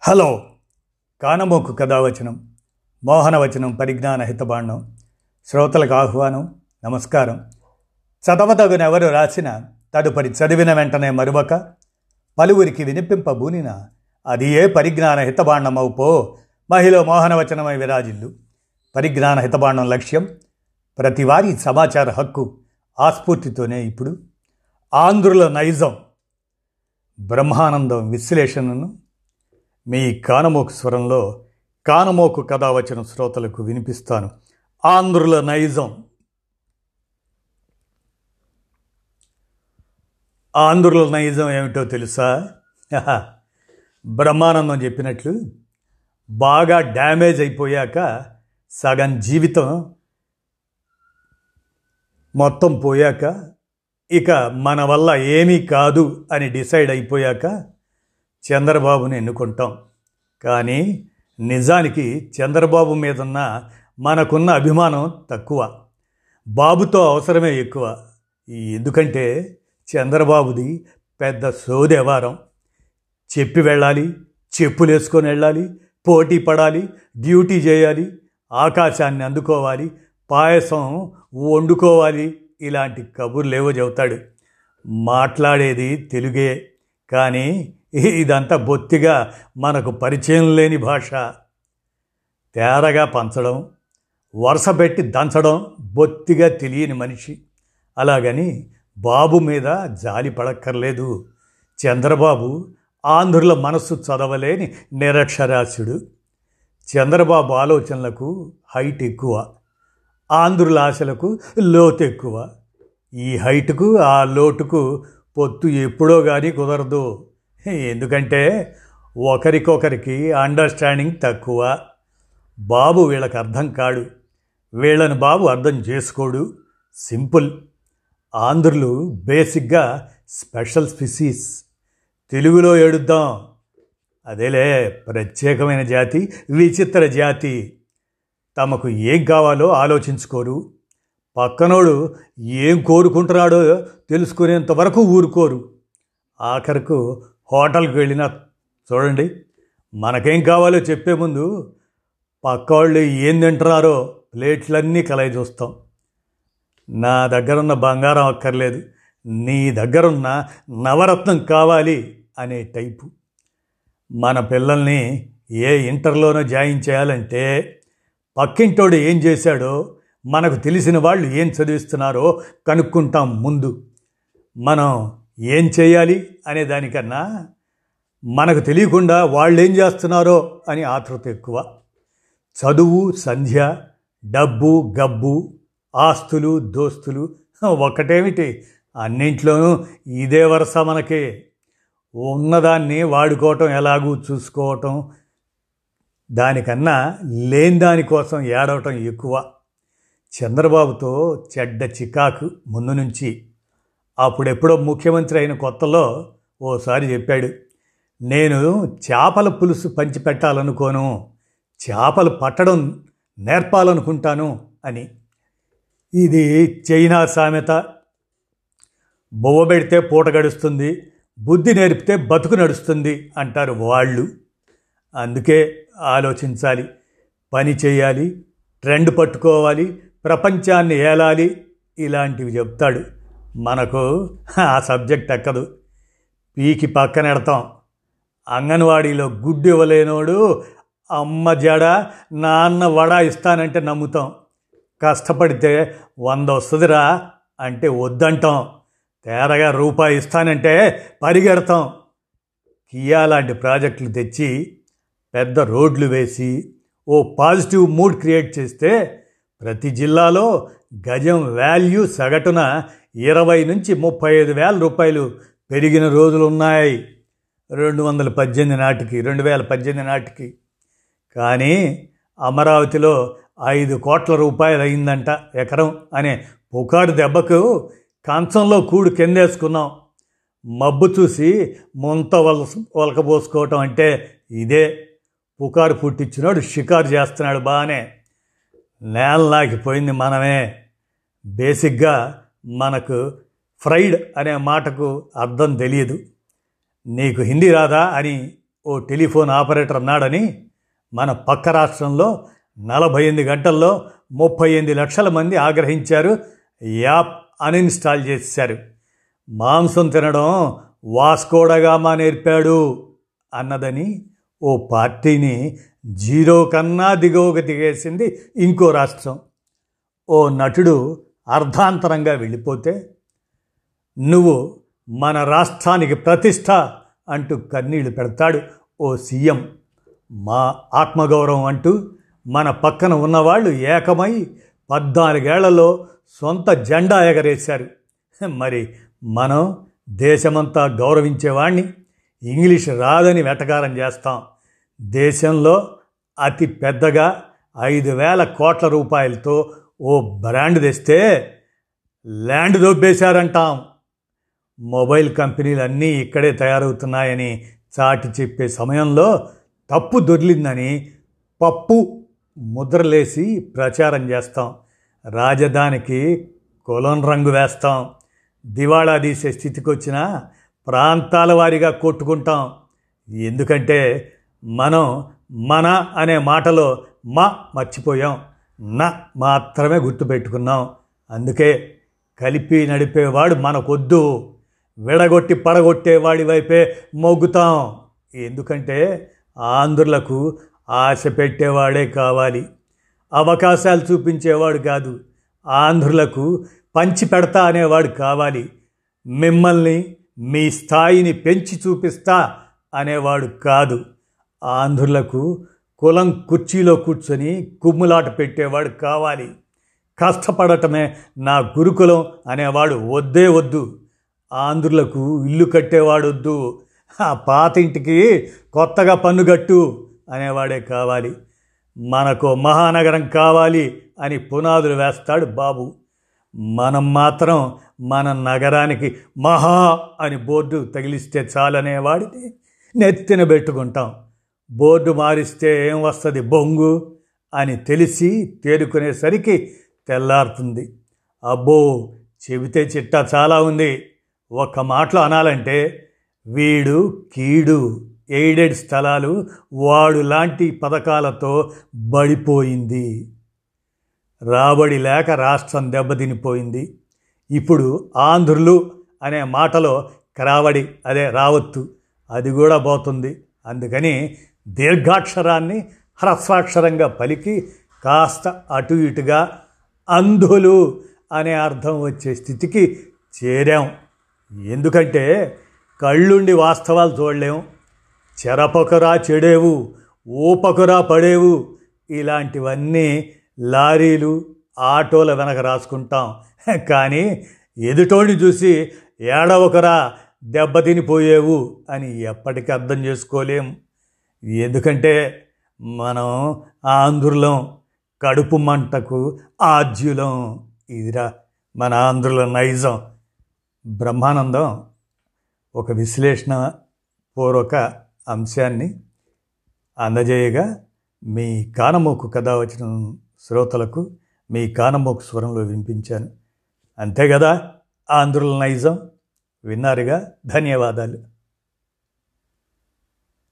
Hello. కానమోకు కథావచనం మోహనవచనం పరిజ్ఞాన హితబాండం. శ్రోతలకు ఆహ్వానం నమస్కారం. చదవదగునెవరు రాసిన తదుపరి చదివిన వెంటనే మరువక పలువురికి వినిపింపబూనిన అది ఏ పరిజ్ఞాన హితబాండమవు మహిళ మోహనవచనమై విరాజిల్లు. పరిజ్ఞాన హితబాండం లక్ష్యం ప్రతివారీ సమాచార హక్కు ఆస్ఫూర్తితోనే ఇప్పుడు. ఆంధ్రుల నైజం బ్రహ్మానందం విశ్లేషణను మీ కానమోకు స్వరంలో కానమోకు కథ వచ్చిన శ్రోతలకు వినిపిస్తాను. ఆంధ్రుల నైజం. ఆంధ్రుల నైజం ఏమిటో తెలుసా? బ్రహ్మానందం చెప్పినట్లు బాగా డ్యామేజ్ అయిపోయాక సగం జీవితం మొత్తం పోయాక ఇక మన వల్ల ఏమీ కాదు అని డిసైడ్ అయిపోయాక చంద్రబాబుని ఎన్నుకుంటాం. కానీ నిజానికి చంద్రబాబు మీదున్న మనకున్న అభిమానం తక్కువ. బాబుతో అవసరమే ఎక్కువ. ఎందుకంటే చంద్రబాబుది పెద్ద సోదెవారం. చెప్పి వెళ్ళాలి చెప్పులు వేసుకొని వెళ్ళాలి పోటీ పడాలి డ్యూటీ చేయాలి ఆకాశాన్ని అందుకోవాలి పాయసం వండుకోవాలి ఇలాంటి కబుర్లేవో చెబుతాడు. మాట్లాడేది తెలుగే. కానీ ఇదంతా బొత్తిగా మనకు పరిచయం లేని భాష. తేరగా పంచడం వరుస పెట్టి దంచడం బొత్తిగా తెలియని మనిషి. అలాగని బాబు మీద జాలి పడక్కర్లేదు. చంద్రబాబు ఆంధ్రుల మనస్సు చదవలేని నిరక్షరాస్యుడు. చంద్రబాబు ఆలోచనలకు హైట్ ఎక్కువ. ఆంధ్రుల ఆశలకు లోతు ఎక్కువ. ఈ హైట్కు ఆ లోటుకు పొత్తు ఎప్పుడో కానీ కుదరదు. ఎందుకంటే ఒకరికొకరికి అండర్స్టాండింగ్ తక్కువ. బాబు వీళ్ళకి అర్థం కాడు. వీళ్ళని బాబు అర్థం చేసుకోడు. సింపుల్. ఆంధ్రులు బేసిక్గా స్పెషల్ స్పిసీస్. తెలుగులో ఏడుద్దాం. అదేలే ప్రత్యేకమైన జాతి విచిత్ర జాతి. తమకు ఏం కావాలో ఆలోచించుకోరు. పక్కనోడు ఏం కోరుకుంటున్నాడో తెలుసుకునేంత వరకు ఊరుకోరు. ఆఖరకు హోటల్కి వెళ్ళినా చూడండి మనకేం కావాలో చెప్పే ముందు పక్క వాళ్ళు ఏం తింటున్నారో ప్లేట్లన్నీ కలయి చూస్తాం. నా దగ్గరున్న బంగారం అక్కర్లేదు నీ దగ్గరున్న నవరత్నం కావాలి అనే టైపు. మన పిల్లల్ని ఏ ఇంటర్లోనో జాయిన్ చేయాలంటే పక్కింటోడు ఏం చేశాడో మనకు తెలిసిన వాళ్ళు ఏం చదివిస్తున్నారో కనుక్కుంటాం ముందు. మనం ఏం చేయాలి అనే దానికన్నా మనకు తెలియకుండా వాళ్ళు ఏం చేస్తున్నారో అని ఆతృత ఎక్కువ. చదువు సంధ్య డబ్బు గబ్బు ఆస్తులు దోస్తులు ఒకటేమిటి? అన్నింట్లోనూ ఇదే వరుస మనకి. ఉన్నదాన్ని వాడుకోవటం ఎలాగూ చూసుకోవటం దానికన్నా లేని దానికోసం ఏడవటం ఎక్కువ. చంద్రబాబుతో చెడ్డ చికాకు ముందు నుంచి. అప్పుడెప్పుడో ముఖ్యమంత్రి అయిన కొత్తలో ఓసారి చెప్పాడు నేను చేపల పులుసు పంచిపెట్టాలనుకోను చేపలు పట్టడం నేర్పాలనుకుంటాను అని. ఇది చైనా సామెత. బొవ్వ పెడితే పూట గడుస్తుంది బుద్ధి నేర్పితే బతుకు నడుస్తుంది అంటారు వాళ్ళు. అందుకే ఆలోచించాలి పని చేయాలి ట్రెండ్ పట్టుకోవాలి ప్రపంచాన్ని ఏలాలి ఇలాంటివి చెప్తాడు. మనకు ఆ సబ్జెక్ట్ ఎక్కదు. పీకి పక్కనెడతాం అంగన్వాడీలో గుడ్డు ఇవ్వలేనోడు అమ్మ జడ నాన్న వడ ఇస్తానంటే నమ్ముతాం. కష్టపడితే వంద వస్తుందిరా అంటే వద్దంటాం. తేరగా రూపాయి ఇస్తానంటే పరిగెడతాం. కియా లాంటి ప్రాజెక్టులు తెచ్చి పెద్ద రోడ్లు వేసి ఓ పాజిటివ్ మూడ్ క్రియేట్ చేస్తే ప్రతి జిల్లాలో గజం వాల్యూ సగటున ఇరవై నుంచి ముప్పై ఐదు వేల రూపాయలు పెరిగిన రోజులు ఉన్నాయి రెండు వందల పద్దెనిమిది నాటికి రెండు వేల పద్దెనిమిది నాటికి. కానీ అమరావతిలో ఐదు కోట్ల రూపాయలు అయిందంట ఎకరం అనే పుకారు దెబ్బకు కంచంలో కూడు కిందేసుకున్నాం. మబ్బు చూసి ముంత వలస వలకబోసుకోవటం అంటే ఇదే. పుకారు పుట్టించినాడు షికారు చేస్తున్నాడు బాగానే నేల లాగిపోయింది మనమే. బేసిక్గా మనకు ఫ్రైడ్ అనే మాటకు అర్థం తెలియదు. నీకు హిందీ రాదా అని ఓ టెలిఫోన్ ఆపరేటర్ అన్నాడని మన పక్క రాష్ట్రంలో నలభై ఎనిమిది గంటల్లో ముప్పై ఎనిమిది లక్షల మంది ఆగ్రహించారు. యాప్ అన్ఇన్స్టాల్ చేశారు. మాంసం తినడం వాస్కోడగామా నేర్పాడు అన్నదని ఓ పార్టీని జీరో కన్నా దిగువకు దిగేసింది ఇంకో రాష్ట్రం. ఓ నటుడు అర్ధాంతరంగా వెళ్ళిపోతే నువ్వు మన రాష్ట్రానికి ప్రతిష్ట అంటూ కన్నీళ్ళు పెడతాడు ఓ సీఎం. మా ఆత్మగౌరవం అంటూ మన పక్కన ఉన్నవాళ్ళు ఏకమై పద్నాలుగేళ్ళలో సొంత జెండా ఎగరేశారు. మరి మనం దేశమంతా గౌరవించేవాణ్ణి ఇంగ్లీష్ రాదని వెటకారం చేస్తాం. దేశంలో అతి పెద్దగా ఐదు వేల కోట్ల రూపాయలతో ఓ బ్రాండ్ తెస్తే ల్యాండ్ దొబ్బేశారంటాం. మొబైల్ కంపెనీలు అన్నీ ఇక్కడే తయారవుతున్నాయని చాటి చెప్పే సమయంలో తప్పు దొర్లిందని పప్పు ముద్రలేసి ప్రచారం చేస్తాం. రాజధానికి కులం రంగు వేస్తాం. దివాళా తీసే స్థితికి వచ్చిన ప్రాంతాల వారీగా కొట్టుకుంటాం. ఎందుకంటే మనం మన అనే మాటలో మా మర్చిపోయాం. న మాత్రమే గుర్తుపెట్టుకున్నాం. అందుకే కలిపి నడిపేవాడు మనకొద్దు. విడగొట్టి పడగొట్టేవాడి వైపే మొగ్గుతాం. ఎందుకంటే ఆంధ్రులకు ఆశ పెట్టేవాడే కావాలి. అవకాశాలు చూపించేవాడు కాదు. ఆంధ్రులకు పంచి పెడతా అనేవాడు కావాలి. మిమ్మల్ని మీ స్థాయిని పెంచి చూపిస్తా అనేవాడు కాదు. ఆంధ్రులకు కులం కుర్చీలో కూర్చొని కుమ్ములాట పెట్టేవాడు కావాలి. కష్టపడటమే నా గురుకులం అనేవాడు వద్దే వద్దు. ఆంధ్రులకు ఇల్లు కట్టేవాడు వద్దు ఆ పాతింటికి కొత్తగా పన్నుగట్టు అనేవాడే కావాలి. మనకు మహానగరం కావాలి అని పునాదులు వేస్తాడు బాబు. మనం మాత్రం మన నగరానికి మహా అని బోర్డు తగిలిస్తే చాలనేవాడిని నెత్తిన పెట్టుకుంటాం. బోర్డు మారిస్తే ఏం వస్తుంది బొంగు అని తెలిసి తేరుకునేసరికి తెల్లారుతుంది. అబ్బో చెబితే చిట్టా చాలా ఉంది. ఒక్క మాటలో అనాలంటే వీడు కీడు ఎయిడెడ్ స్థలాలు వాడు లాంటి పథకాలతో బడిపోయింది. రాబడి లేక రాష్ట్రం దెబ్బతినిపోయింది. ఇప్పుడు ఆంధ్రులు అనే మాటలో క్రావడి అదే రావత్తు అది కూడా పోతుంది. అందుకని దీర్ఘాక్షరాన్ని హ్రస్వాక్షరంగా పలికి కాస్త అటు ఇటుగా అంధులు అనే అర్థం వచ్చే స్థితికి చేరాం. ఎందుకంటే కళ్ళుండి వాస్తవాలు చూడలేం. చెరపకురా చెడేవు ఊపకురా పడేవు ఇలాంటివన్నీ లారీలు ఆటోల వెనక రాసుకుంటాం. కానీ ఎదుటోడిని చూసి ఏడవకరా దెబ్బతినిపోయేవు అని ఎప్పటికీ అర్థం చేసుకోలేం. ఎందుకంటే మనం ఆంధ్రులం కడుపు మంటకు ఆద్యులం. ఇదిరా మన ఆంధ్రుల నైజం. బ్రహ్మానందం ఒక విశ్లేషణ పూర్వక అంశాన్ని అందజేయగా మీ కానమోకు కథ వచ్చిన శ్రోతలకు మీ కానమోకు స్వరంలో వినిపించాను. అంతే కదా ఆంధ్రుల నైజం. విన్నారుగా ధన్యవాదాలు.